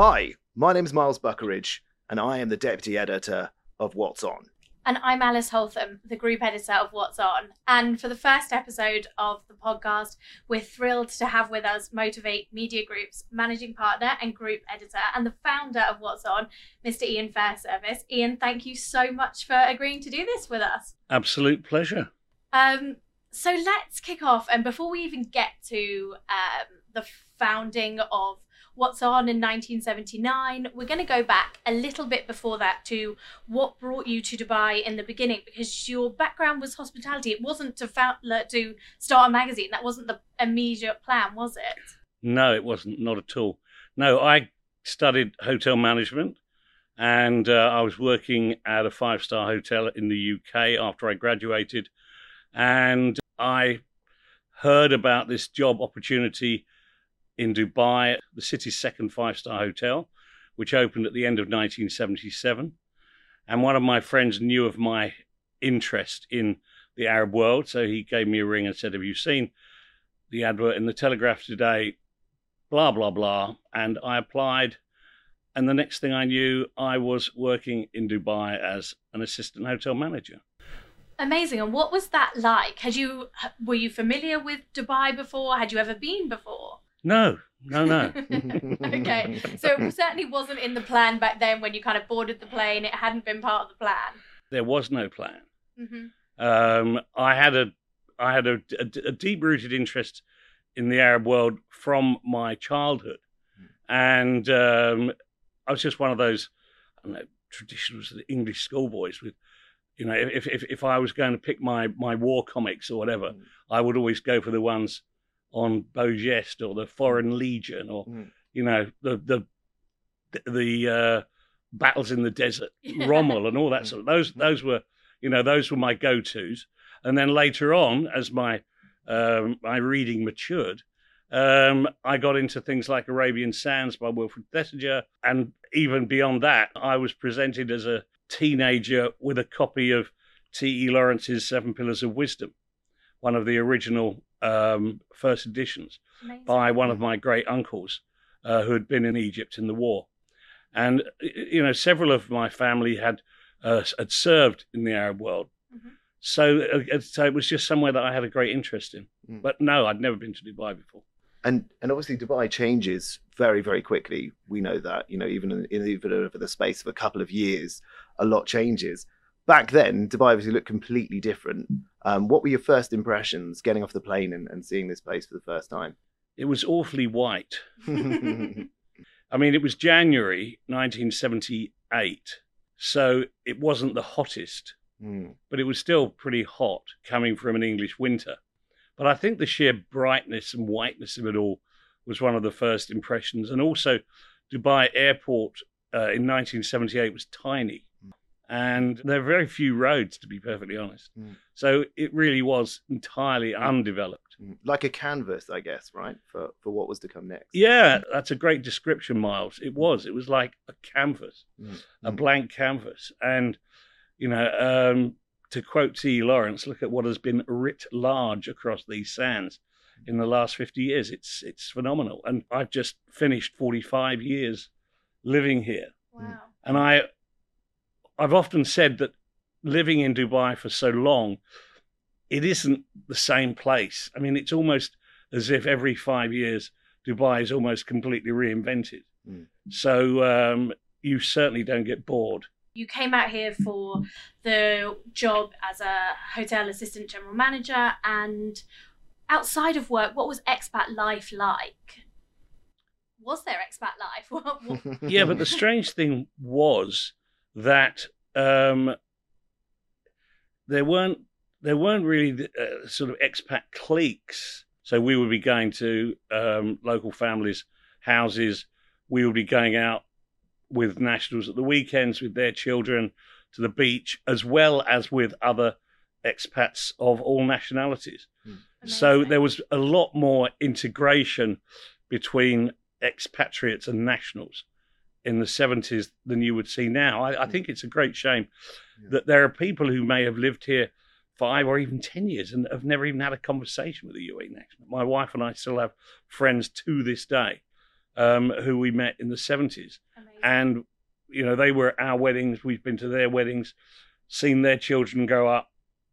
Hi, my name's Miles Buckeridge, and I am the deputy editor of What's On. And I'm Alice Holtham, the group editor of What's On. And for the first episode of the podcast, we're thrilled to have with us Motivate Media Group's managing partner and group editor and the founder of What's On, Mr. Ian Fairservice. Ian, thank you so much for agreeing to do this with us. Absolute pleasure. Um, so let's kick off. And before we even get to um, the founding of What's On in 1979, we're going to go back a little bit before that to what brought you to Dubai in the beginning, because your background was hospitality. It wasn't to, to start a magazine. That wasn't the immediate plan, was it? No, it wasn't. Not at all. No, I studied hotel management and uh, I was working at a five star hotel in the UK after I graduated. And I heard about this job opportunity in Dubai, the city's second five star hotel, which opened at the end of 1977. And one of my friends knew of my interest in the Arab world, so he gave me a ring and said, Have you seen the advert in the Telegraph today? Blah, blah, blah. And I applied. And the next thing I knew, I was working in Dubai as an assistant hotel manager. Amazing. And what was that like? Had you were you familiar with Dubai before? Had you ever been before? No, no, no. okay. So it certainly wasn't in the plan back then when you kind of boarded the plane. It hadn't been part of the plan. There was no plan. Mm-hmm. Um, I had a, I had a, a, a deep rooted interest in the Arab world from my childhood, and um, I was just one of those, I don't know, traditional English schoolboys with you know, if, if if I was going to pick my my war comics or whatever, mm. I would always go for the ones on Beau Geste or the Foreign Legion or mm. you know the the the uh, battles in the desert, Rommel and all that sort of those those were you know those were my go tos. And then later on, as my um, my reading matured, um, I got into things like Arabian Sands by Wilfred Thesiger, and even beyond that, I was presented as a teenager with a copy of T.E. Lawrence's Seven Pillars of Wisdom, one of the original um, first editions Amazing. by one of my great uncles uh, who had been in Egypt in the war. And, you know, several of my family had, uh, had served in the Arab world. Mm-hmm. So, uh, so it was just somewhere that I had a great interest in. Mm. But no, I'd never been to Dubai before. And and obviously Dubai changes very very quickly. We know that you know even in, even over the space of a couple of years, a lot changes back then, Dubai obviously looked completely different. Um, what were your first impressions getting off the plane and, and seeing this place for the first time? It was awfully white. I mean, it was January 1978, so it wasn't the hottest, mm. but it was still pretty hot coming from an English winter. But I think the sheer brightness and whiteness of it all was one of the first impressions. And also, Dubai Airport uh, in 1978 was tiny and there are very few roads to be perfectly honest mm. so it really was entirely mm. undeveloped mm. like a canvas i guess right for for what was to come next yeah that's a great description miles it was it was like a canvas mm. a mm. blank canvas and you know um, to quote t lawrence look at what has been writ large across these sands in the last 50 years it's it's phenomenal and i've just finished 45 years living here wow. and i I've often said that living in Dubai for so long, it isn't the same place. I mean, it's almost as if every five years Dubai is almost completely reinvented. Mm. So um, you certainly don't get bored. You came out here for the job as a hotel assistant general manager, and outside of work, what was expat life like? Was there expat life? yeah, but the strange thing was that um, there weren't there weren't really uh, sort of expat cliques. So we would be going to um, local families' houses. We would be going out with nationals at the weekends with their children to the beach, as well as with other expats of all nationalities. Mm. So there was a lot more integration between expatriates and nationals in the 70s than you would see now. I, I think it's a great shame yeah. that there are people who may have lived here five or even 10 years and have never even had a conversation with a UAE national. My wife and I still have friends to this day um, who we met in the 70s. Amazing. And, you know, they were at our weddings. We've been to their weddings, seen their children grow up,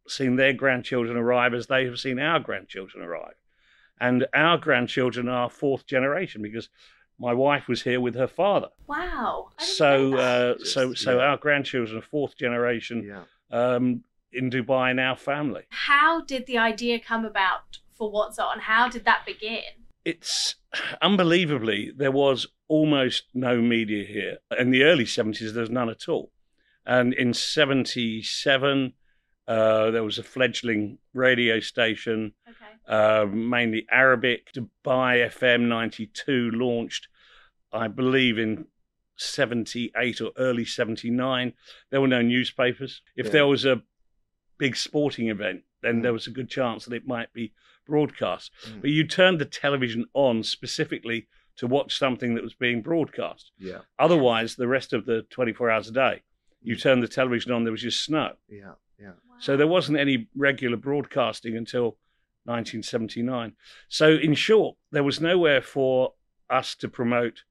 seen their grandchildren arrive as they have seen our grandchildren arrive. And our grandchildren are fourth generation because my wife was here with her father. wow. So, uh, so, so yeah. our grandchildren are fourth generation Yeah. um, in Dubai in our family. how did the idea come about for What's On? How did that begin? It's unbelievably there was almost no media here. In the early seventies, there was none at all, and in '77 uh, there was a fledgling radio station, Okay. uh, mainly Arabic. Dubai FM '92 launched, I believe, in. 78 or early 79 there were no newspapers if Yeah. there was a big sporting event then Mm. there was a good chance that it might be broadcast Mm. but you turned the television on specifically to watch something that was being broadcast. Yeah. Otherwise, the rest of the 24 hours a day, you Mm. turned the television on, there was just snow. Yeah. Yeah. So there wasn't any regular broadcasting until 1979. So, in short, there was nowhere for us to promote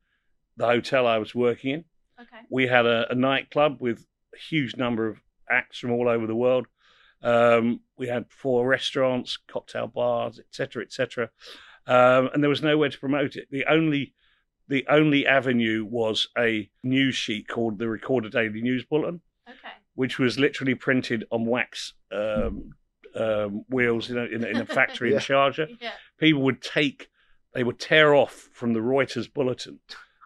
the hotel I was working in. Okay. We had a, a nightclub with a huge number of acts from all over the world. Um, we had four restaurants, cocktail bars, etc., etc., um, and there was nowhere to promote it. The only the only avenue was a news sheet called the Recorder Daily News Bulletin, Okay. Which was literally printed on wax um, um, wheels in a, in, a, in a factory Yeah. in Sharjah Yeah. people would take, they would tear off from the Reuters bulletin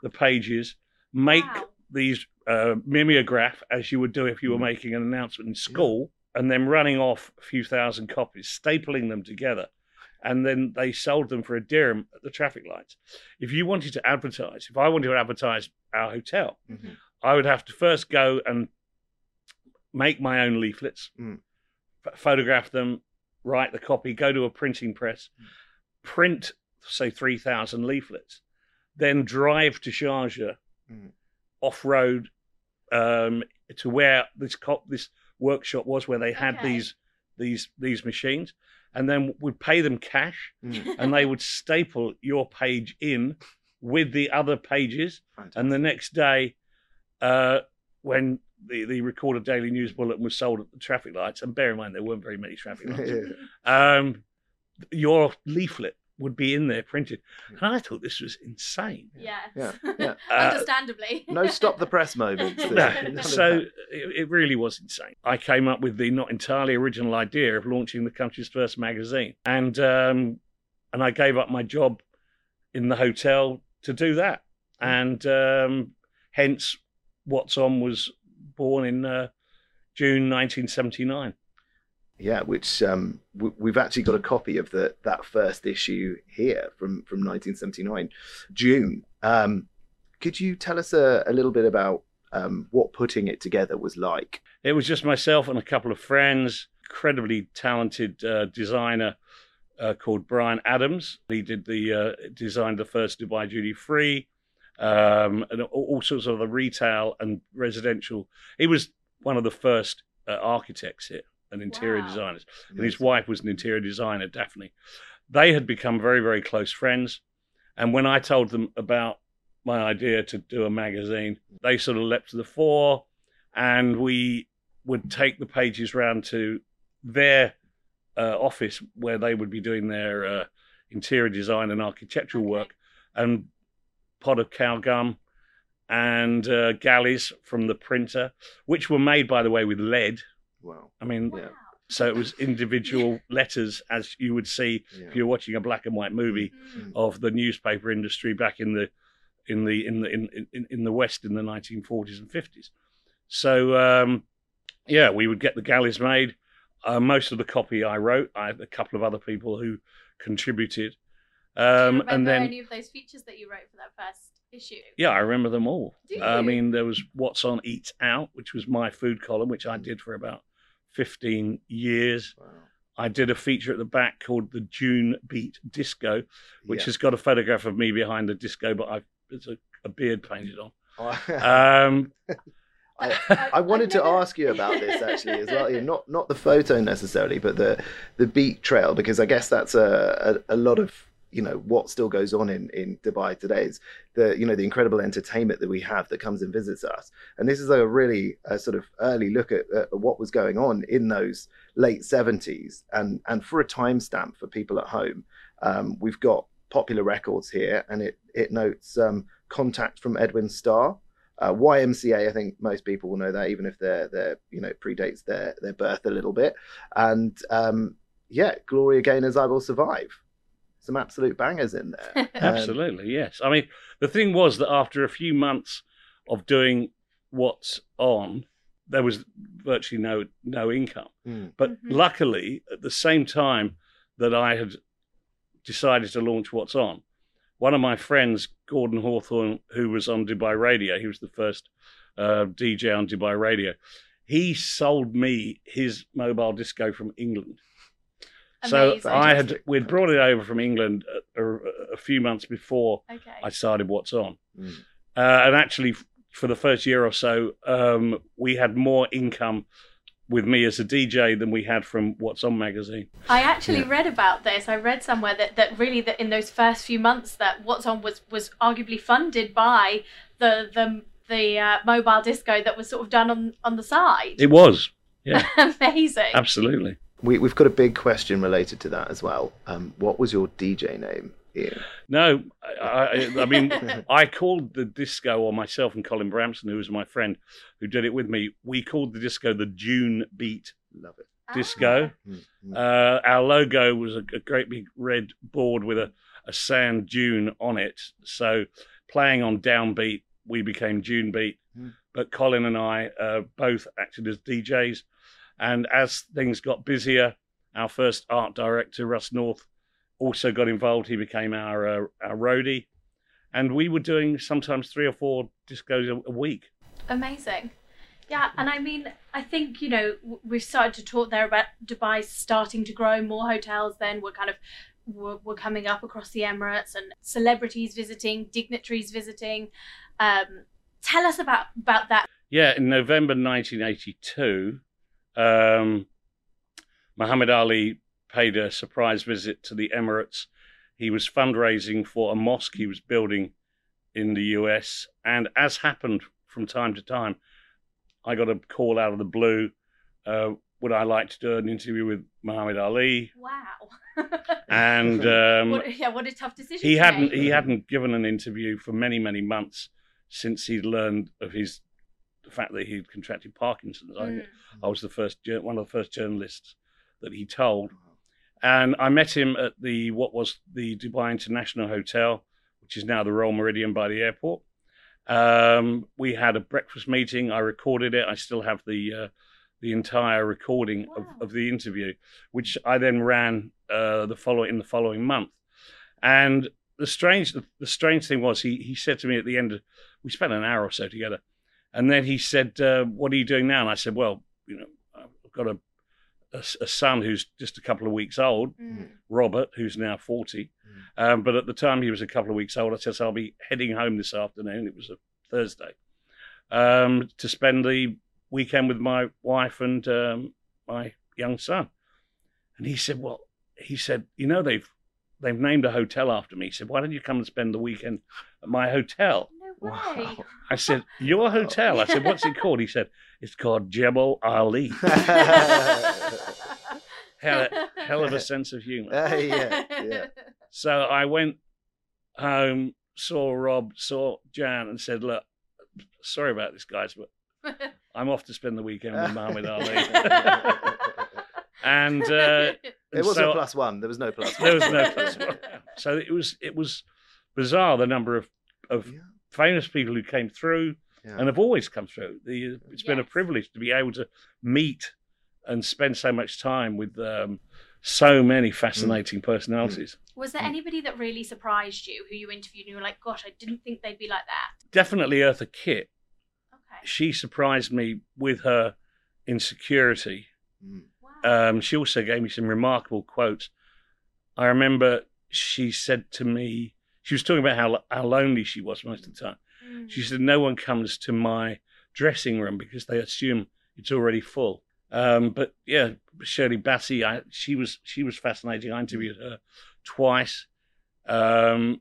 the pages, make Wow. these uh, mimeograph as you would do if you were Mm. making an announcement in school, and then running off a few thousand copies, stapling them together. And then they sold them for a dirham at the traffic lights. If you wanted to advertise, if I wanted to advertise our hotel, Mhm. I would have to first go and make my own leaflets, Mm. ph- photograph them, write the copy, go to a printing press, Mm. print, say, 3,000 leaflets, then drive to Sharjah Mm. off road um, to where this co- this workshop was, where they had Okay. these these these machines, and then we'd pay them cash, Mm. and they would staple your page in with the other pages, and the next day, uh, when the, the recorded daily news bulletin was sold at the traffic lights, and bear in mind there weren't very many traffic lights, Yeah. um, your leaflet would be in there printed. And I thought this was insane. Yes. Yeah, yeah. Uh, Understandably. No stop the press moments. No, None No, of so it, it really was insane. I came up with the not entirely original idea of launching the country's first magazine, and um, and I gave up my job in the hotel to do that, and um, hence What's On was born in uh, June 1979. Yeah, which um, w- we've actually got a copy of the that first issue here from from 1979, June. Um, could you tell us a, a little bit about um, what putting it together was like? It was just myself and a couple of friends, incredibly talented uh, designer uh, called Brian Adams. He did the uh, designed the first Dubai duty free, um, and all, all sorts of the retail and residential. He was one of the first uh, architects here and interior Wow. designers, and his wife was an interior designer, Daphne. They had become very very close friends, and when I told them about my idea to do a magazine, they sort of leapt to the fore and we would take the pages round to their uh, office where they would be doing their uh, interior design and architectural Okay. work, and pot of cow gum and uh, galleys from the printer, which were made, by the way, with lead. Wow. I mean, Wow. so it was individual letters, as you would see Yeah. if you're watching a black and white movie Mm. of the newspaper industry back in the in the in the in in, in the West in the 1940s and 50s. So um, yeah, we would get the galleys made. Uh, most of the copy I wrote. I had a couple of other people who contributed, Do you um, remember and then any of those features that you wrote for that first issue? yeah, I remember them all. Do I mean, there was What's on Eats Out, which was my food column, which I did for about 15 years. Wow. I did a feature at the back called the June Beat Disco, which Yeah. has got a photograph of me behind the disco, but I've it's a, a beard painted on. I, Um, I- I wanted I've to ask you about this actually as well. Yeah, not not the photo necessarily, but the the beat trail because I guess that's a a, a lot of you know what still goes on in in Dubai today is the you know the incredible entertainment that we have that comes and visits us and this is a really a sort of early look at, at what was going on in those late 70s and and for a timestamp for people at home um, we've got popular records here and it it notes um, contact from Edwin Starr uh, YMCA, I think most people will know that, even if they're they're you know predates their their birth a little bit. And um, yeah, Gloria Gaynor's "I Will Survive." Some absolute bangers in there. Um, Absolutely, yes. I mean, the thing was that after a few months of doing what's on, there was virtually no no income. Mm. But Mhm. luckily, at the same time that I had decided to launch What's On, one of my friends, Gordon Hawthorne, who was on Dubai Radio, he was the first uh, DJ on Dubai Radio. He sold me his mobile disco from England. So I had we'd brought it over from England a, a, a few months before Okay. I started What's On, Mm. uh, and actually for the first year or so, um, we had more income with me as a DJ than we had from What's On magazine. I actually Yeah. read about this. I read somewhere that, that really that in those first few months that What's On was was arguably funded by the the the uh, mobile disco that was sort of done on on the side. It was, yeah, Amazing. absolutely. We, we've got a big question related to that as well. Um, what was your DJ name, Ian? No, I, I, I mean, I called the disco, or myself and Colin Bramson, who was my friend who did it with me, we called the disco the June Beat Love it. Disco. Mm, mm. Uh, our logo was a, a great big red board with a, a sand dune on it. So playing on downbeat, we became June Beat. Mm. But Colin and I uh, both acted as DJs. And as things got busier, our first art director, Russ North, also got involved. He became our, uh, our roadie. And we were doing sometimes three or four discos a, a week. Amazing. Yeah, and I mean, I think you know we've started to talk there about Dubai starting to grow, more hotels. Then we're kind of we're, we're coming up across the Emirates and celebrities visiting, dignitaries visiting. Um, tell us about about that. Yeah, in November 1982, um, Muhammad Ali paid a surprise visit to the Emirates. He was fundraising for a mosque he was building in the US. And as happened from time to time, I got a call out of the blue. Uh, would I like to do an interview with Muhammad Ali? Wow. And um, what, yeah, what a tough decision. he hadn't make. he hadn't given an interview for many many months since he'd learned of his the fact that he'd contracted Parkinson's. I- Mm. I was the first one of the first journalists that he told, and I met him at the what was the Dubai International Hotel, which is now the Royal Meridian by the airport. Um, we had a breakfast meeting. I recorded it. I still have the uh, the entire recording Wow. of, of the interview, which I then ran uh, the following in the following month. And the strange the, the strange thing was he he said to me at the end. Of, we spent an hour or so together, and then he said, uh, "What are you doing now?" And I said, "Well, you know, I've got a, a, a son who's just a couple of weeks old, Mm. Robert, who's now 40. Um, but at the time he was a couple of weeks old, I said, so I'll be heading home this afternoon. It was a Thursday um, to spend the weekend with my wife and um, my young son. And he said, well, he said, you know, they've they've named a hotel after me. He said, why don't you come and spend the weekend at my hotel? No way. Wow. I said, your hotel? I said, what's it called? He said, it's called Jebel Ali. Hell, hell of a sense of humor. Uh, yeah, yeah. So I went home, saw Rob, saw Jan, and said, "Look, sorry about this, guys, but I'm off to spend the weekend with Muhammad Ali." and uh, It was so a plus one. There was no plus one. there was no plus one. So it was it was bizarre the number of of Yeah, famous people who came through yeah. and have always come through. The, it's been a privilege to be able to meet and spend so much time with um, so many fascinating personalities. Was there anybody that really surprised you who you interviewed and you were like, gosh, I didn't think they'd be like that? Definitely Eartha Kitt. Okay. She surprised me with her insecurity. Mm. Wow. Um, she also gave me some remarkable quotes. I remember she said to me, she was talking about how, how lonely she was most of the time. Mm. She said, No one comes to my dressing room because they assume it's already full. Um, but yeah, Shirley Bassey, I, she was she was fascinating. I interviewed her twice. Um,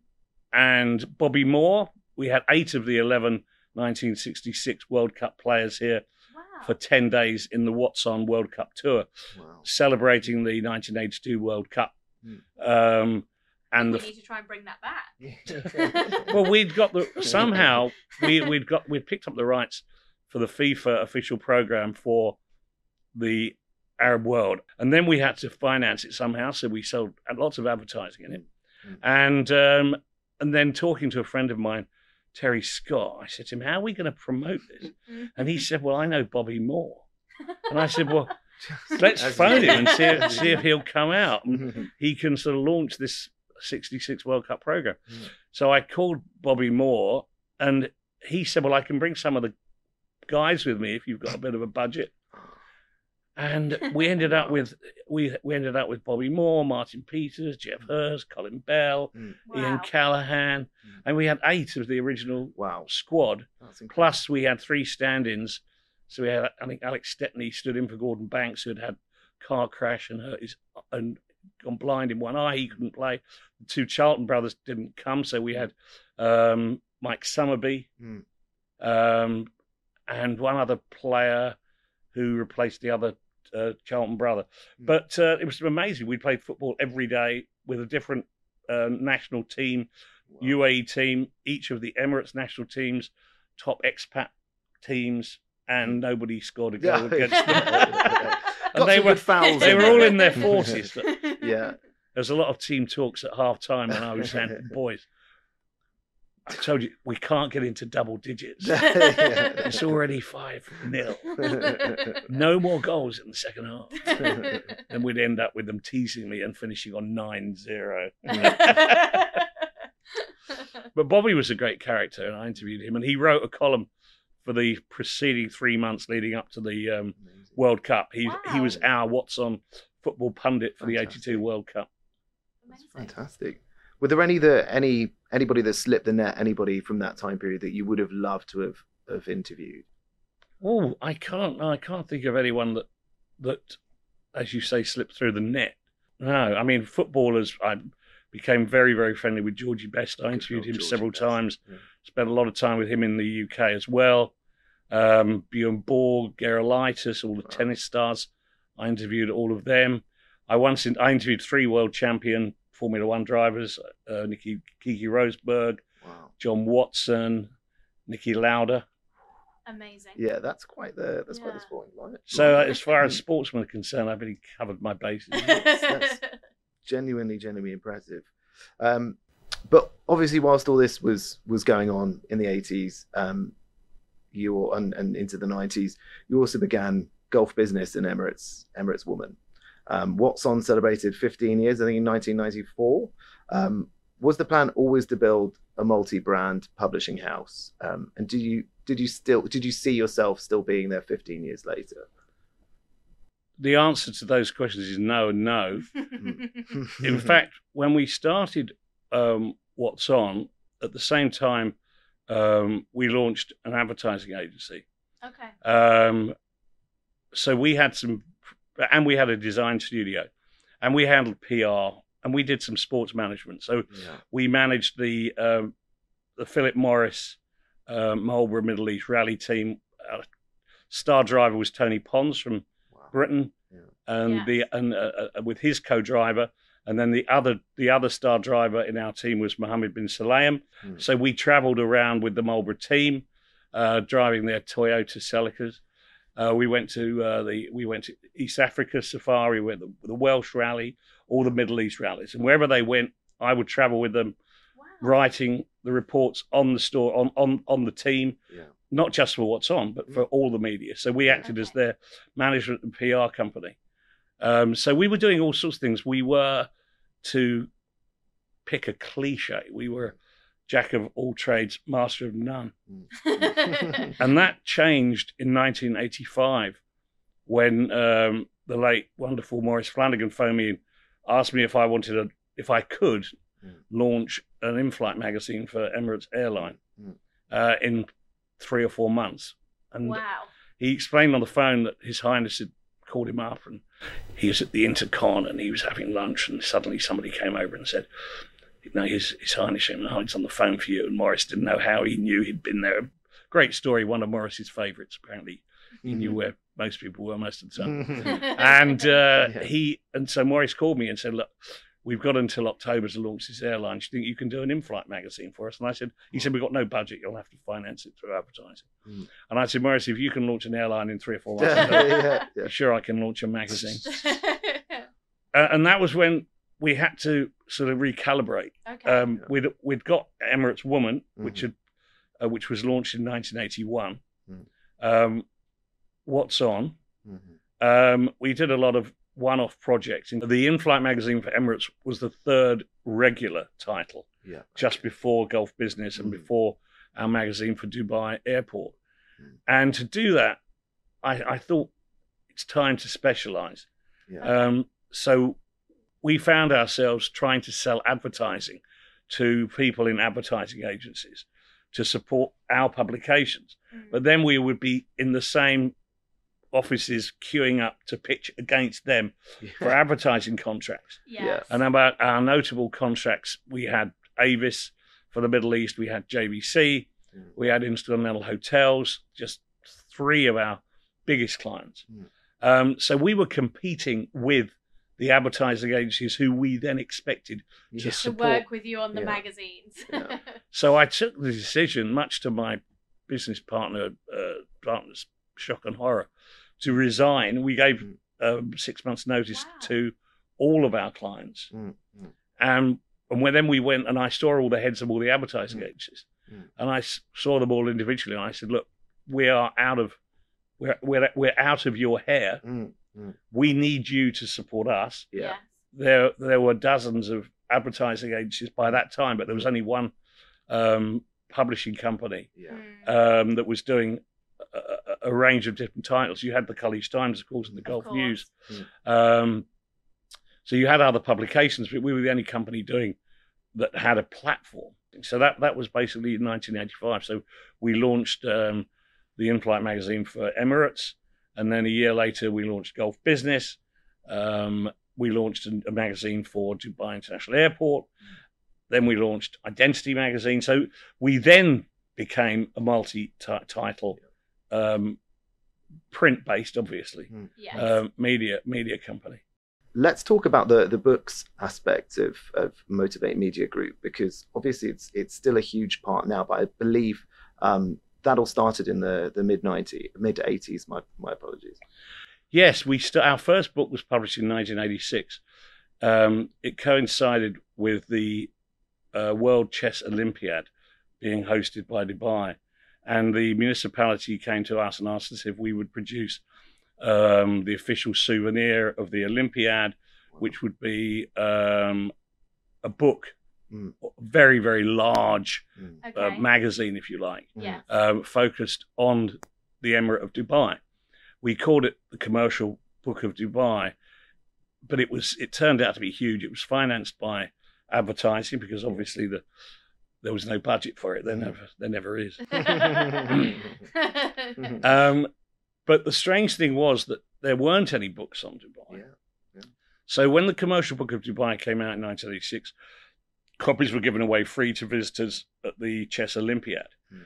and Bobby Moore, we had eight of the 11 1966 World Cup players here Wow. for 10 days in the What's On World Cup Tour, Wow. celebrating the 1982 World Cup. Mm. Um, and we the need to try and bring that back. well, we'd got the somehow we we'd got we'd picked up the rights for the FIFA official program for the Arab world, and then we had to finance it somehow. So we sold lots of advertising in it, Mm. and um, and then talking to a friend of mine, Terry Scott, I said to him, "How are we going to promote this?" And he said, "Well, I know Bobby Moore," and I said, "Well." Let's phone him and see if, see if he'll come out. And he can sort of launch this 66 World Cup program. Mm. So I called Bobby Moore and he said, Well, I can bring some of the guys with me if you've got a bit of a budget. And we ended up with we we ended up with Bobby Moore, Martin Peters, Geoff Hurst, Colin Bell, Ian Wow. Callaghan, Mm. and we had eight of the original wow. squad. Plus, we had three stand-ins. So we had, I think, Alex Stepney stood in for Gordon Banks, who had had car crash and hurt his and gone blind in one eye. He couldn't play. The two Charlton brothers didn't come, so we had um, Mike Summerbee Mm. um, and one other player who replaced the other uh, Charlton brother. Mm. But uh, it was amazing. We played football every day with a different uh, national team. Wow. UAE team, each of the Emirates national teams, top expat teams, and nobody scored a goal Yeah. against them. Got and they were fouls they were all in their forties. There yeah. was a lot of team talks at half time, and I was saying, "Boys, I told you we can't get into double digits. It's already five nil. No more goals in the second half." And we'd end up with them teasing me and finishing on 9-0. But Bobby was a great character, and I interviewed him, and he wrote a column for the preceding three months leading up to the um, World Cup. He he was our What's on football pundit for the '82 World Cup. Amazing. Fantastic. Were there any that any anybody that slipped the net, anybody from that time period that you would have loved to have have interviewed? Oh, I can't. I can't think of anyone that that, as you say, slipped through the net. No, I mean footballers. I became very very friendly with Georgie Best. I interviewed him Georgie several Best, times. yeah. Spent a lot of time with him in the UK as well. Um, Bjorn Borg, Gerulaitis, all the Wow. tennis stars. I interviewed all of them. I once in, I interviewed three world champion Formula One drivers: uh, Nikki Keke Rosberg, Wow. John Watson, Niki Lauda. Amazing. Yeah, that's quite the that's quite the sporting line. So, uh, as far as sportsmen are concerned, I've really covered my bases. that's- genuinely, genuinely impressive. Um, but obviously, whilst all this was was going on in the eighties, um, you and, and into the nineties, you also began Gulf Business in Emirates Emirates Woman. Um, What's on celebrated 15 years, I think, in 1994. Um, was the plan always to build a multi-brand publishing house? Um, and did you did you still did you see yourself still being there 15 years later? the answer to those questions is no and no. In fact, when we started um, What's On, at the same time, um, we launched an advertising agency. okay. Um, so we had some, and we had a design studio, and we handled PR, and we did some sports management. So yeah. we managed the um, the Philip Morris uh, Marlboro Middle East Rally team. Uh, star driver was Tony Pons from Wow. Britain, Yeah. and Yeah. the and uh, uh, with his co-driver, and then the other the other star driver in our team was Mohammed bin Sulayem. Hmm. So we travelled around with the Marlboro team, uh, driving their Toyota Celicas. Uh, we went to uh, the we went to East Africa Safari, went the, the Welsh Rally, all the Middle East rallies, and wherever they went, I would travel with them, Wow. writing the reports on the store on on on the team Yeah. not just for what's on, but for all the media. So we acted as their management and PR company. Um, so we were doing all sorts of things. We were, to pick a cliche, we were jack of all trades, master of none. And that changed in 1985 when um, the late, wonderful Maurice Flanagan phoned me and asked me if I wanted a, if I could Mm. launch an in-flight magazine for Emirates Airline Mm. uh, in three or four months. And wow. he explained on the phone that His Highness had called him up and he was at the Intercon and he was having lunch and suddenly somebody came over and said, you know, his, his Highness oh, he's on the phone for you. And Maurice didn't know how he knew he'd been there. Great story. One of Maurice's favourites, apparently. He knew where most people were most of the time. and uh, yeah. he, and so Maurice called me and said, look, we've got until October to launch this airline. Do you think you can do an in-flight magazine for us? And I said, he said, we've got no budget. You'll have to finance it through advertising. Mm. And I said, Maurice, if you can launch an airline in three or four months, yeah, yeah. sure I can launch a magazine. uh, and that was when we had to sort of recalibrate. Okay. Um, we'd we'd got Emirates Woman, mm-hmm. which had uh, which was launched in 1981. Mm. Um, What's on? Mm-hmm. Um, we did a lot of one-off projects. The in-flight magazine for Emirates was the third regular title, yeah. just before Gulf Business and mm. before our magazine for Dubai Airport. Mm. And to do that, I, I, thought it's time to specialize. Yeah. Um, so we found ourselves trying to sell advertising to people in advertising agencies to support our publications. Mm. But then we would be in the same offices queuing up to pitch against them yeah. for advertising contracts. Yes. And about our notable contracts, we had Avis for the Middle East, we had JVC, mm. we had InterContinental Hotels, just three of our biggest clients. Mm. Um, so we were competing with the advertising agencies who we then expected yeah. to, support. to work with you on the yeah. magazines. yeah. So I took the decision, much to my business partner uh, partner's shock and horror, to resign. We gave mm. um, six months' notice wow. to all of our clients, mm, mm. and and when then we went and I saw all the heads of all the advertising mm. agencies, and I saw them all individually, and I said, "Look, we are out of we're we're we're out of your hair. Mm, we need you to support us." Yeah. There there were dozens of advertising agencies by that time, but there was only one um, publishing company yeah. um, that was doing a, a, range of different titles. You had the Khaleej Times, of course, and the Gulf News. Mm. Um, so you had other publications, but we were the only company doing that had a platform. So that that was basically in 1985. So we launched um, the in-flight magazine for Emirates, and then a year later we launched Gulf Business. Um, we launched a, a, magazine for Dubai International Airport. Then we launched Identity magazine. So we then became a multi-title um, print based, obviously, mm. yes. um, media media company. Let's talk about the the books aspect of of Motivate Media Group because obviously it's it's still a huge part now, but I believe um, that all started in the the mid 90s, mid 80s. My my apologies. Yes, we st- our first book was published in 1986. Um, it coincided with the uh, World Chess Olympiad being hosted by Dubai, and the municipality came to us and asked us if we would produce um, the official souvenir of the Olympiad, which would be um, a book, mm. very very large mm. uh, okay. magazine, if you like, yeah. um, focused on the Emirate of Dubai. We called it the Commercial Book of Dubai, but it was it turned out to be huge. It was financed by advertising because obviously the there was no budget for it. There never, there never is. um, but the strange thing was that there weren't any books on Dubai. Yeah, yeah. So when the commercial book of Dubai came out in 1986, copies were given away free to visitors at the Chess Olympiad. Mm.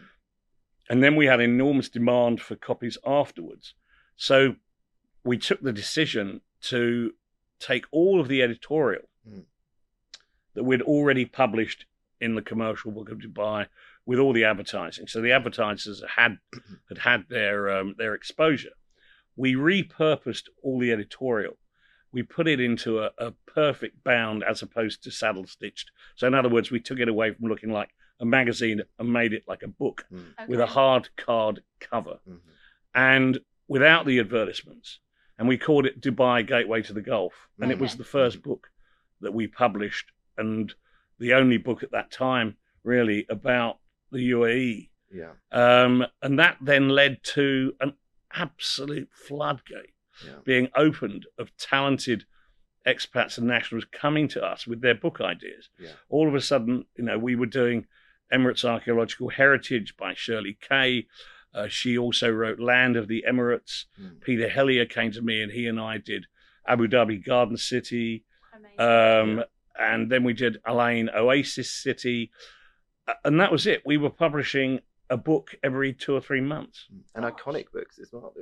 And then we had enormous demand for copies afterwards. So we took the decision to take all of the editorial mm. that we'd already published in the commercial book of Dubai with all the advertising. So the advertisers had had had their um, their exposure. We repurposed all the editorial. We put it into a, a perfect bound as opposed to saddle stitched. So in other words, we took it away from looking like a magazine and made it like a book mm. okay. with a hard card cover, mm-hmm. and without the advertisements. And we called it Dubai Gateway to the Gulf, and okay. it was the first book that we published and the only book at that time really about the UAE. Yeah. Um, and that then led to an absolute floodgate yeah. being opened of talented expats and nationals coming to us with their book ideas. Yeah. All of a sudden, you know, we were doing Emirates Archaeological Heritage by Shirley Kay. Uh, she also wrote Land of the Emirates. Mm. Peter Hellyer came to me and he and I did Abu Dhabi Garden City. Um, and then we did Al Ain Oasis City, and that was it. We were publishing a book every two or three months, and iconic books as well.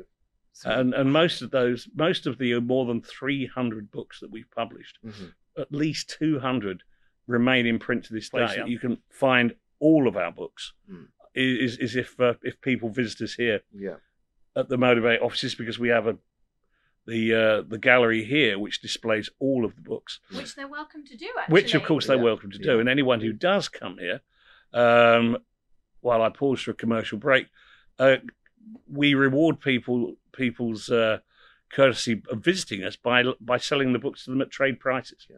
And and most of those, most of the more than three hundred books that we've published, mm-hmm. at least two hundred remain in print to this day. You can find all of our books. Mm. Is is if uh, if people visit us here, yeah. at the Motivate offices because we have a the uh, the gallery here, which displays all of the books, which they're welcome to do. Actually. Which, of course, they're yeah. welcome to do. Yeah. And anyone who does come here, um, while I pause for a commercial break, uh, we reward people people's uh, courtesy of visiting us by by selling the books to them at trade prices. Yeah.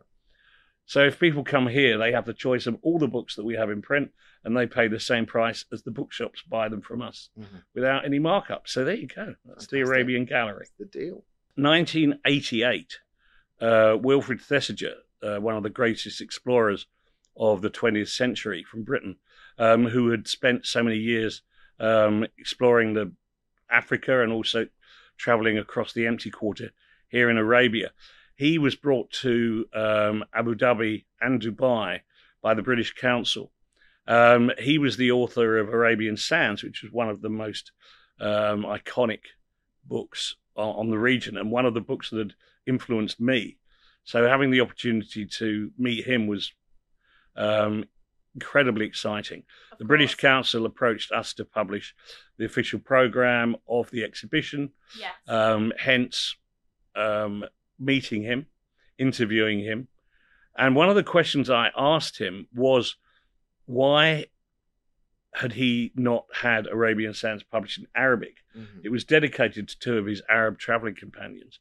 So if people come here, they have the choice of all the books that we have in print, and they pay the same price as the bookshops buy them from us mm-hmm. without any markup. So there you go. That's Fantastic. the Arabian Gallery. That's the deal. 1988, uh, Wilfred Thesiger, uh, one of the greatest explorers of the 20th century from Britain, um, who had spent so many years um, exploring the Africa and also traveling across the empty quarter here in Arabia. He was brought to um, Abu Dhabi and Dubai by the British Council. Um, he was the author of Arabian Sands, which was one of the most um, iconic books on the region and one of the books that influenced me. So having the opportunity to meet him was um, incredibly exciting. Of the course. British Council approached us to publish the official program of the exhibition. Yes. Um, hence, um, meeting him, interviewing him, and one of the questions I asked him was, why had he not had Arabian Sands published in Arabic? Mm-hmm. It was dedicated to two of his Arab traveling companions.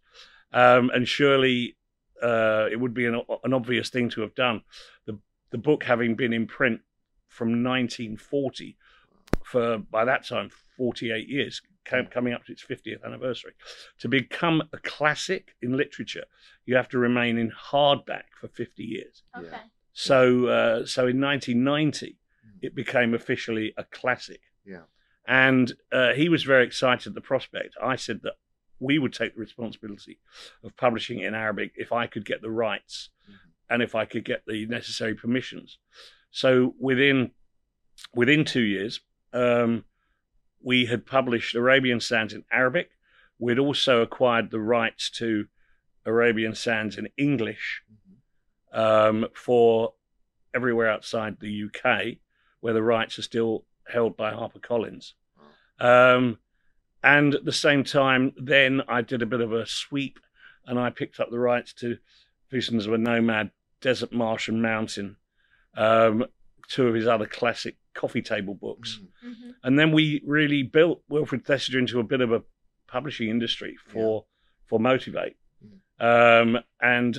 Um, and surely uh, it would be an, an, obvious thing to have done. The, the book having been in print from 1940 for, by that time, 48 years, coming up to its 50th anniversary. To become a classic in literature, you have to remain in hardback for 50 years. Okay. So, uh, so in 1990, it became officially a classic. Yeah. And uh, he was very excited at the prospect. I said that we would take the responsibility of publishing it in Arabic if I could get the rights mm-hmm. And if I could get the necessary permissions. So within within two years, um, we had published Arabian Sands in Arabic. We'd also acquired the rights to Arabian Sands in English um, for everywhere outside the UK where the rights are still held by HarperCollins. Um, and at the same time, then I did a bit of a sweep and I picked up the rights to Visions of a Nomad, Desert Marsh and Mountain, um, two of his other classic coffee table books. Mm. Mm-hmm. And then we really built Wilfred Thesiger into a bit of a publishing industry for, yeah. for Motivate. Mm. Um, and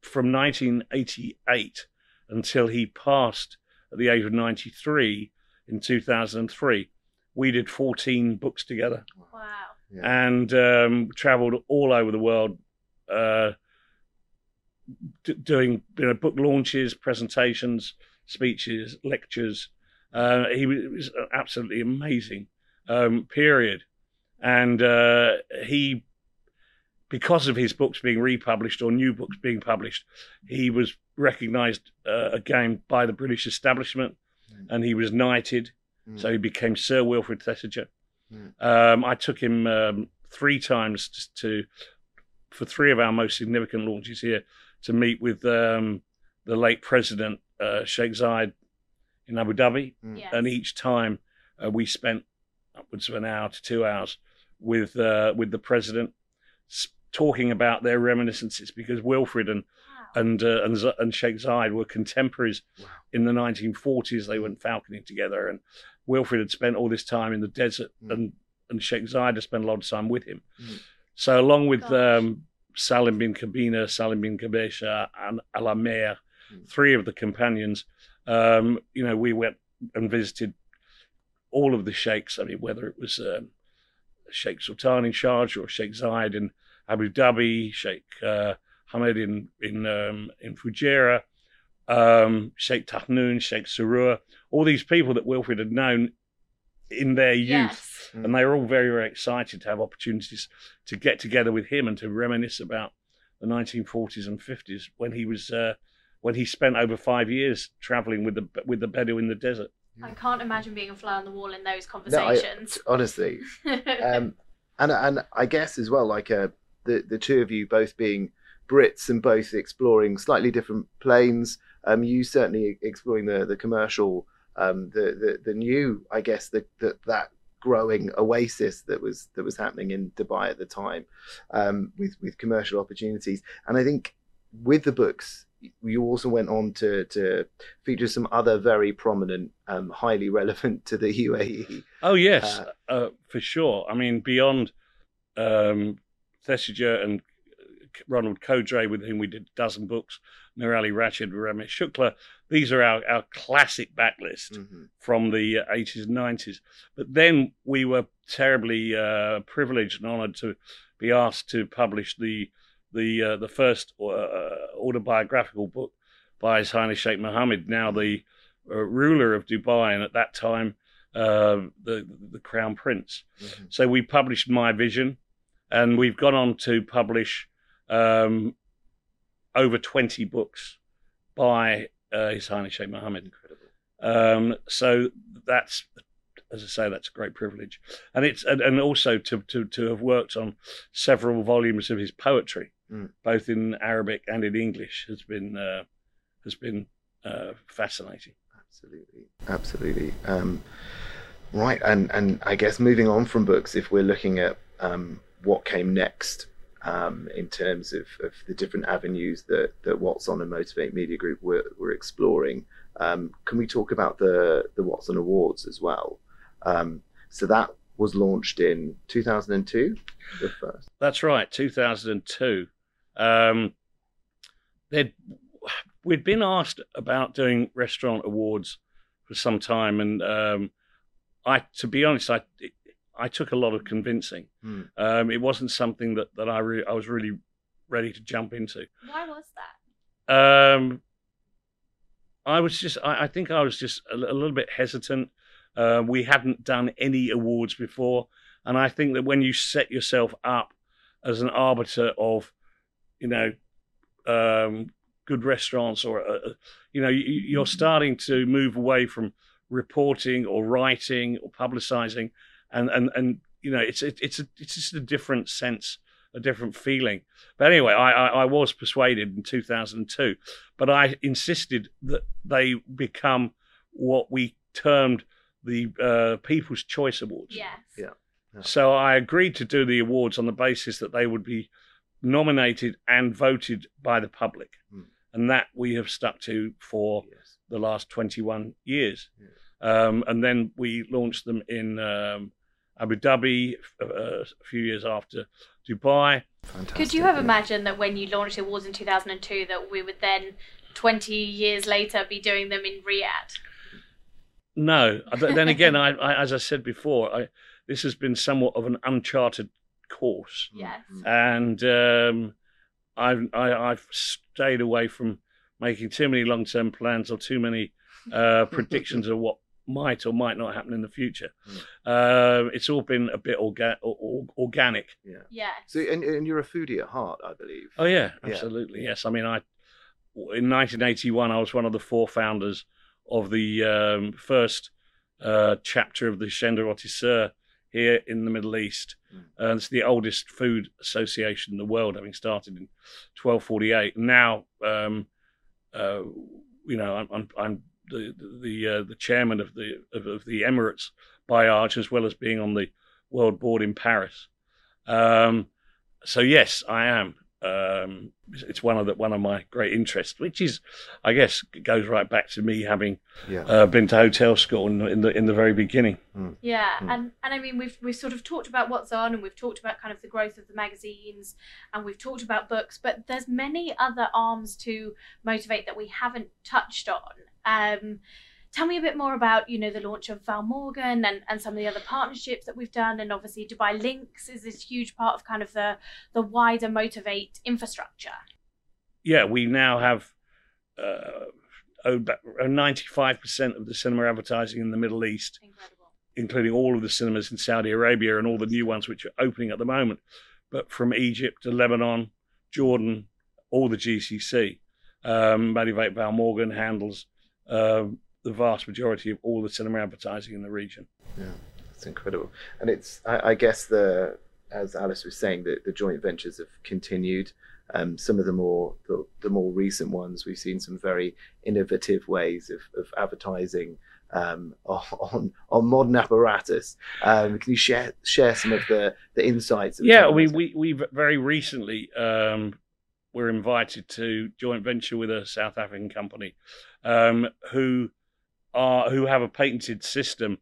from 1988 until he passed at the age of 93 in 2003. We did 14 books together. Wow. Yeah. And um, traveled all over the world, uh, d- doing you know, book launches, presentations, speeches, lectures. Uh, he was, it was an absolutely amazing um, period. And uh, he because of his books being republished or new books being published, he was recognised uh, again by the British establishment, mm. and he was knighted. Mm. So he became Sir Wilfred Thesiger. Mm. Um, I took him um, three times to, for three of our most significant launches here, to meet with um, the late president uh, Sheikh Zayed in Abu Dhabi, mm. yes. and each time uh, we spent upwards of an hour to two hours with uh, with the president talking about their reminiscences because Wilfred and wow. and uh, and and Sheikh Zayed were contemporaries wow. in the 1940s. They went falconing together, and Wilfred had spent all this time in the desert, mm. and and Sheikh Zayed had spent a lot of time with him. Mm. So along with um, Salim bin Kabina, Salim bin Ghabaisha, and Alamer, mm. three of the companions, um, you know, we went and visited all of the sheikhs. I mean, whether it was um, Sheikh Sultan in Sharjah or Sheikh Zayed in Abu Dhabi, Sheikh uh, Hamid in in um, in Fujairah, um, Sheikh Tahnoon, Sheikh Surur, all these people that Wilfred had known in their youth, yes. and they were all very very excited to have opportunities to get together with him and to reminisce about the 1940s and 50s when he was uh, when he spent over five years traveling with the with the Bedouin in the desert. I can't imagine being a fly on the wall in those conversations. No, I, honestly, um, and and I guess as well, like uh, the the two of you both being Brits and both exploring slightly different planes. Um, you certainly exploring the the commercial, um, the the the new, I guess, the, the that growing oasis that was that was happening in Dubai at the time, um, with with commercial opportunities. And I think with the books, you also went on to to feature some other very prominent, um, highly relevant to the UAE. Oh yes, uh, uh, for sure. I mean, beyond um, Thesiger and Ronald Codrai, with whom we did a dozen books, Noor Ali Rashid, Ramesh Shukla. These are our, our classic backlist mm-hmm. from the 80s and 90s. But then we were terribly uh, privileged and honored to be asked to publish the the uh, the first uh, autobiographical book by His Highness Sheikh Mohammed, now the uh, ruler of Dubai, and at that time uh, the the Crown Prince. Mm-hmm. So we published My Vision, and we've gone on to publish um, over 20 books by uh, His Highness Sheikh Mohammed. Incredible. Um, so that's, as I say, that's a great privilege, and it's and, and also to, to to have worked on several volumes of his poetry, mm. both in Arabic and in English, has been uh, has been uh, fascinating. Absolutely, absolutely. Um, right, and and I guess moving on from books, if we're looking at um, what came next um, in terms of, of, the different avenues that, that What's On and Motivate Media Group were, were exploring. Um, can we talk about the, the What's On Awards as well? Um, so that was launched in 2002, the first. That's right, 2002. Um, we'd been asked about doing restaurant awards for some time, and um, I, to be honest, I I took a lot of convincing. Mm. Um, it wasn't something that that I re- I was really ready to jump into. Why was that? Um, I was just I, I think I was just a, a little bit hesitant. Uh, we hadn't done any awards before, and I think that when you set yourself up as an arbiter of, you know, um, good restaurants, or uh, uh you know, you, are starting to move away from reporting or writing or publicizing and and and you know it's it, it's a, it's just a different sense a different feeling but anyway I, I, I was persuaded in 2002 but i insisted that they become what we termed the uh, people's choice awards yes yeah. yeah so i agreed to do the awards on the basis that they would be nominated and voted by the public hmm. and that we have stuck to for yes. the last 21 years yes. Um, and then we launched them in um, Abu Dhabi uh, a few years after Dubai. Fantastic, Could you have imagined that when you launched the awards in 2002 that we would then 20 years later be doing them in Riyadh? No. then again, I, I, as I said before, I, this has been somewhat of an uncharted course. Yes. And um, I've, I, have i have stayed away from making too many long term plans or too many uh, predictions of what might or might not happen in the future. Mm. Uh, it's all been a bit orga- or, organic. Yeah. Yeah. So, and, and, you're a foodie at heart, I believe. Oh yeah, absolutely. Yeah. Yes. I mean, I in 1981 I was one of the four founders of the um, first uh, chapter of the Chaîne de here in the Middle East. Mm. Uh, it's the oldest food association in the world, having started in 1248. Now, um, uh, you know, I'm, I'm, I'm the the uh, the chairman of the of, of, the Emirates Bailliage, as well as being on the World Board in Paris. Um, so yes, I am. Um, it's one of the, one of my great interests, which is, I guess, goes right back to me having yeah. uh, been to hotel school in, in, the in the very beginning. Mm. Yeah, mm. and and I mean we've we've sort of talked about what's on, and we've talked about kind of the growth of the magazines, and we've talked about books, but there's many other arms to motivate that we haven't touched on. Um, tell me a bit more about you know the launch of Val Morgan and, and some of the other partnerships that we've done and obviously Dubai Links is this huge part of kind of the the wider motivate infrastructure. Yeah, we now have uh, 95% of the cinema advertising in the Middle East, Incredible. including all of the cinemas in Saudi Arabia and all the new ones which are opening at the moment, but from Egypt to Lebanon, Jordan, all the GCC. um, Motivate Val Morgan handles uh, the vast majority of all the cinema advertising in the region. Yeah, it's incredible, and it's I, I guess the as Alice was saying that the joint ventures have continued. Um, some of the more the, the, more recent ones, we've seen some very innovative ways of, of advertising um, on on modern apparatus. Um, can you share share some of the the insights? Yeah, we, we we very recently um, were invited to joint venture with a South African company um, who are who have a patented system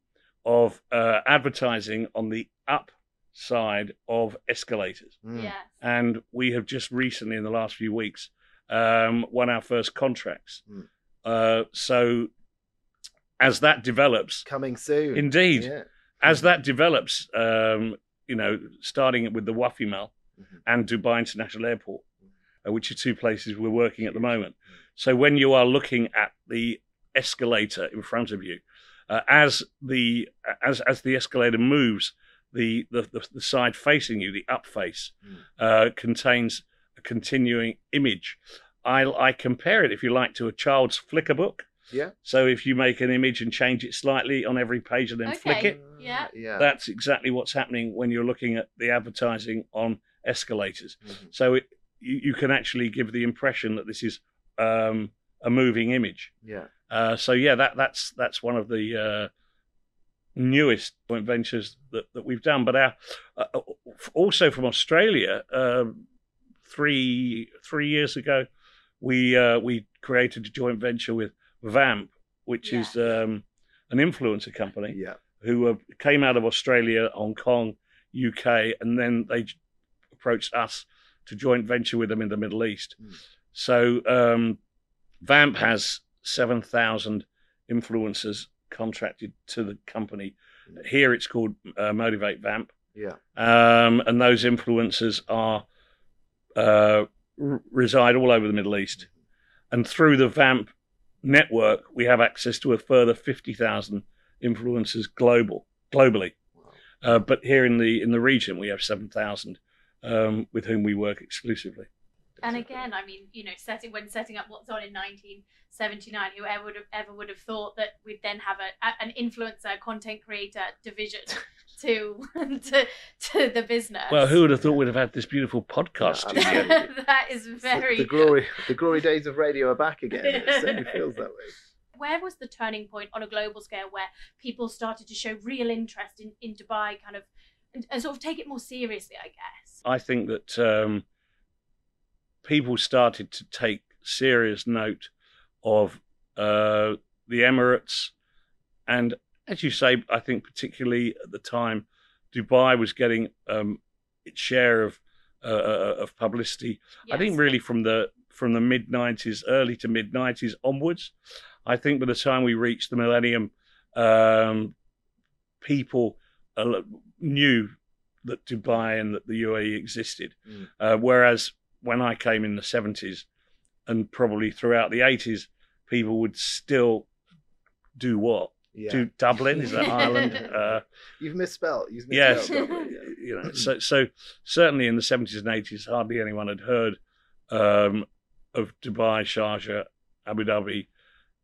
of uh, advertising on the up side of escalators. Mm. Yeah. And we have just recently, in the last few weeks, um, won our first contracts. Mm. Uh, so as that develops, coming soon, indeed, yeah. as that develops, um, you know, starting with the Wafi Mall mm-hmm. and Dubai International Airport, which are two places we're working at the moment. So when you are looking at the escalator in front of you, uh, as the as as the escalator moves, the, the, the, the side facing you, the up face, mm. uh, contains a continuing image. I, I compare it, if you like, to a child's flicker book. Yeah. So if you make an image and change it slightly on every page and then okay. flick it, yeah. yeah, that's exactly what's happening when you're looking at the advertising on escalators. Mm-hmm. So it, you, you, can actually give the impression that this is um, a moving image. Yeah. Uh, so yeah, that that's that's one of the uh, newest joint ventures that, that we've done. But our uh, uh also from Australia, uh, three three years ago, we uh, we created a joint venture with Vamp, which yeah. is um, an influencer company. Yeah. Who uh, came out of Australia, Hong Kong, UK, and then they approached us to joint venture with them in the Middle East. Mm. So um, Vamp has seven thousand influencers contracted to the company. Here it's called uh, Motivate Vamp. Yeah. Um, and those influencers are uh, r- reside all over the Middle East, and through the Vamp network, we have access to a further fifty thousand influencers global globally. Wow. Uh, but here in the in the region, we have seven thousand um, with whom we work exclusively. And again, I mean, you know, setting when setting up what's on in 1979, whoever would have ever would have thought that we'd then have a, a an influencer, content creator division to to to the business. Well, who would have thought we'd have had this beautiful podcast? Yeah, that is very the, the glory. The glory days of radio are back again. It certainly feels that way. Where was the turning point on a global scale where people started to show real interest in, in Dubai, kind of, and, and sort of take it more seriously? I guess. I think that. Um, people started to take serious note of uh, the Emirates. And as you say, I think particularly at the time, Dubai was getting um, its share of uh, uh of publicity. Yes. I think really from the from the mid '90s, early to mid '90s onwards. I think by the time we reached the millennium, um, people uh, knew that Dubai and that the UAE existed. Mm. Uh, whereas when I came in the 70s and probably throughout the 80s, people would still do what? Yeah. Do Dublin? Is that Ireland? Uh, You've misspelled. You've misspelled yes. you know, so, so certainly in the 70s and 80s, hardly anyone had heard um, of Dubai, Sharjah, Abu Dhabi,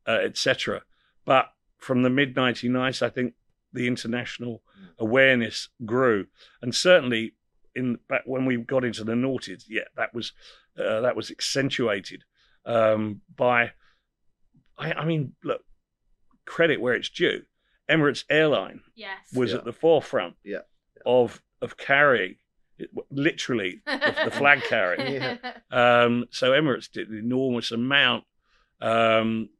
uh, etc. But from the mid 1990s, I think the international mm. awareness grew, and certainly in back when we got into the noughties, yeah, that was uh, that was accentuated um, by. I, I, mean, look, credit where it's due. Emirates Airline yes. was yeah. at the forefront yeah. of of carrying literally the, the, flag carrying. yeah. um, so Emirates did an enormous amount um,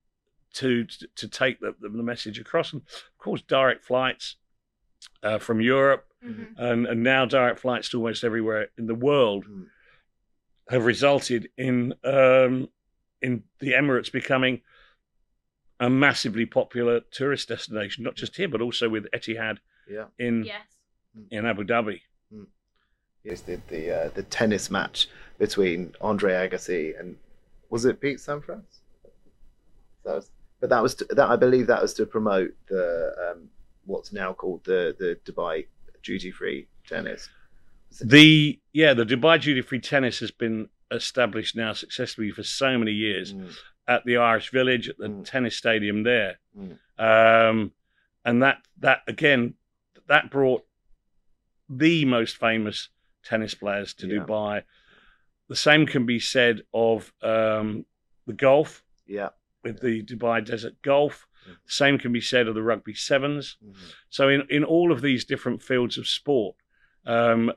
to, to, to take the, the message across, and of course, direct flights uh, from Europe mm-hmm. and, and now direct flights to almost everywhere in the world mm. have resulted in um, in the Emirates becoming a massively popular tourist destination, not just here but also with Etihad yeah. in yes. Mm. in Abu Dhabi. Mm. Yes, the the, uh, the tennis match between Andre Agassi and was it Pete Sampras? That was, but that was to, that I believe that was to promote the um, what's now called the the Dubai duty free tennis. The yeah, the Dubai duty free tennis has been established now successfully for so many years Mm. at the Irish Village at the Mm. tennis stadium there, Mm. um, and that that again that brought the most famous tennis players to Yeah. Dubai. The same can be said of um, the golf Yeah. With the Dubai Desert Golf. Mm. Same can be said of the rugby sevens. Mhm. So in, in all of these different fields of sport, um,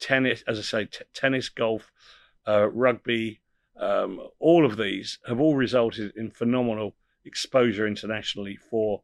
tennis, as I say, t- tennis, golf, uh, rugby, um, all of these have all resulted in phenomenal exposure internationally for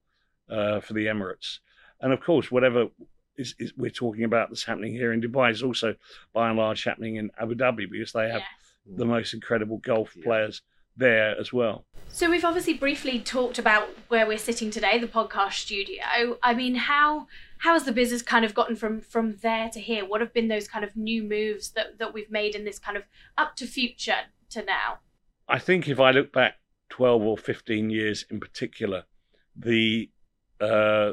uh, for the Emirates. And of course, whatever is, is we're talking about that's happening here in Dubai is also by and large happening in Abu Dhabi because they have Yes. the most incredible golf Yeah. players there as well. So we've obviously briefly talked about where we're sitting today, the podcast studio. I mean, how how has the business kind of gotten from from there to here? What have been those kind of new moves that that we've made in this kind of up to future to now? I think if I look back 12 or 15 years in particular, the uh,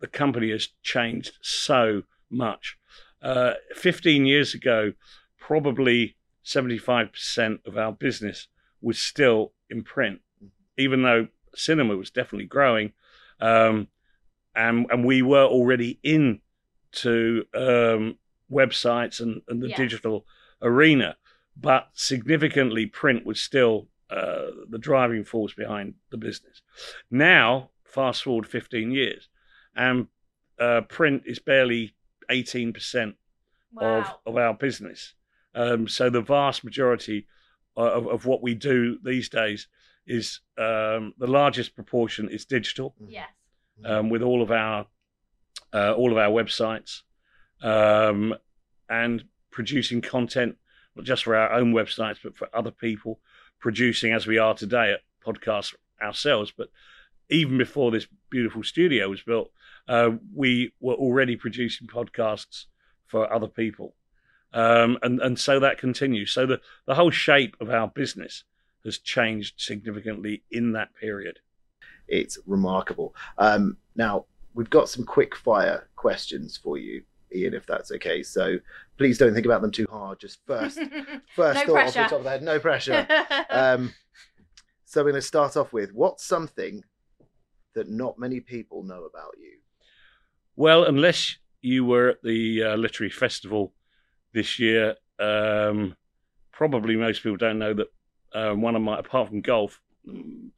the company has changed so much. Uh, 15 years ago, probably 75% of our business was still in print, even though cinema was definitely growing. Um, and, and we were already into um, websites and, and the digital arena but significantly print was still uh, the driving force behind the business. Now, fast forward 15 years, and uh, print is barely 18% of, of our business. Um, so the vast majority of, of what we do these days is um, the largest proportion is digital. Yes. um, with all of our uh, all of our websites um, and producing content not just for our own websites but for other people producing as we are today at podcasts ourselves. But even before this beautiful studio was built uh, we were already producing podcasts for other people um, and and so that continues so the the whole shape of our business has changed significantly in that period It's remarkable. Um, now, we've got some quick fire questions for you, Ian, if that's okay. So please don't think about them too hard. Just first, first No thought off the top of the head. No pressure. um, so we're going to start off with what's something that not many people know about you? Well, unless you were at the uh, literary festival this year, um, probably most people don't know that um, one of my, apart from golf,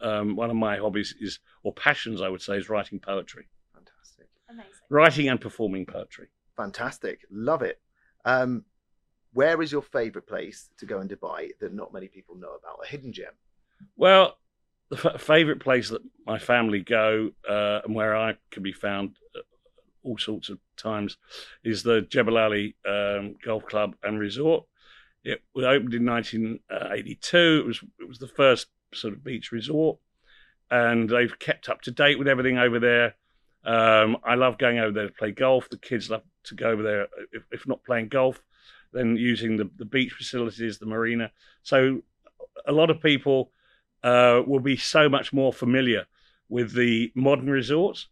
um, one of my hobbies is, or passions, I would say, is writing poetry, Fantastic. Amazing. writing and performing poetry. Fantastic. Love it. Um, where is your favorite place to go in Dubai that not many people know about? A hidden gem. Well, the f- favorite place that my family go uh, and where I can be found uh, all sorts of times is the Jebel Ali um, Golf Club and Resort. It opened in 1982. It was it was the first sort of beach resort, and they've kept up to date with everything over there. Um, I love going over there to play golf. The kids love to go over there, if, if not playing golf, then using the, the beach facilities, the marina. So a lot of people uh, will be so much more familiar with the modern resorts.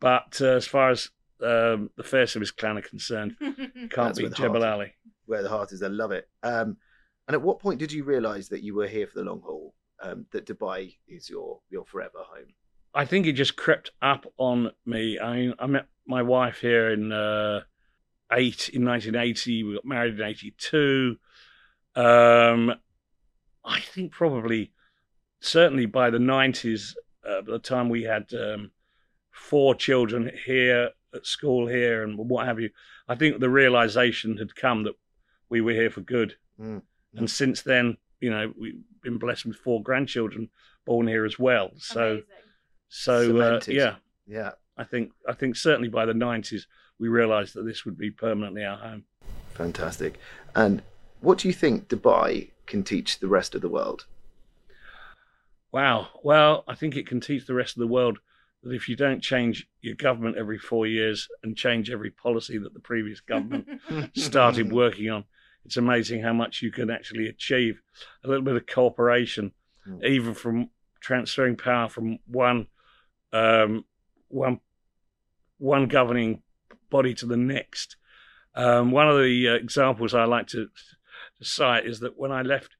But uh, as far as um, the Fairservice clan are concerned, can't That's beat Jebel Ali. Where the heart is, I love it. Um, and at what point did you realise that you were here for the long haul? Um, that Dubai is your your forever home. I think it just crept up on me. I mean, I met my wife here in uh, eight in 1980. We got married in 82. Um, I think probably, certainly by the 90s, uh, by the time we had um, four children here at school here and what have you, I think the realization had come that we were here for good. Mm. And since then, you know, we've been blessed with four grandchildren born here as well. So. Amazing. So uh, yeah, Yeah, I think I think certainly by the nineties we realised that this would be permanently our home. fantastic. And what do you think Dubai can teach the rest of the world? Wow. Well, I think it can teach the rest of the world that if you don't change your government every four years and change every policy that the previous government started working on, it's amazing how much you can actually achieve. A little bit of cooperation, Mm. even from transferring power from one um, one one governing body to the next, Um, one of the uh, examples I like to, to cite is that when I left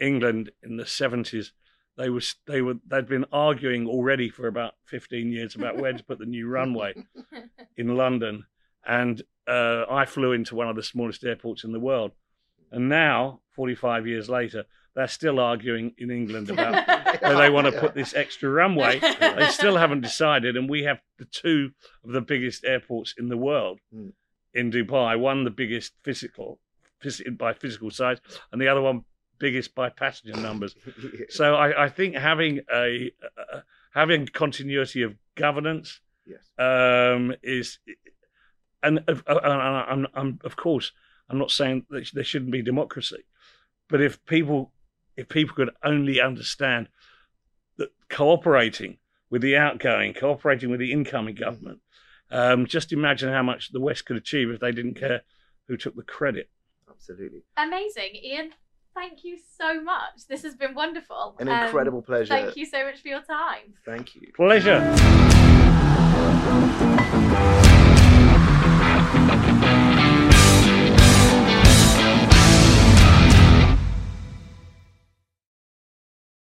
England in the 70s, they was they were they'd been arguing already for about 15 years about where to put the new runway in London, and uh, I flew into one of the smallest airports in the world, and now 45 years later, they're still arguing in England about where they want to put this extra runway. They still haven't decided, and we have the two of the biggest airports in the world Mm. in Dubai. One the biggest physical, by physical size, and the other one biggest by passenger numbers. So I, I think having a uh, having continuity of governance yes. um, is, and uh, uh, I'm, I'm of course I'm not saying that there shouldn't be democracy, but if people if people could only understand that cooperating with the outgoing, cooperating with the incoming government, um, just imagine how much the West could achieve if they didn't care who took the credit. Absolutely. Amazing, Ian. Thank you so much. This has been wonderful. An Um, incredible pleasure. Thank you so much for your time. Thank you. Pleasure.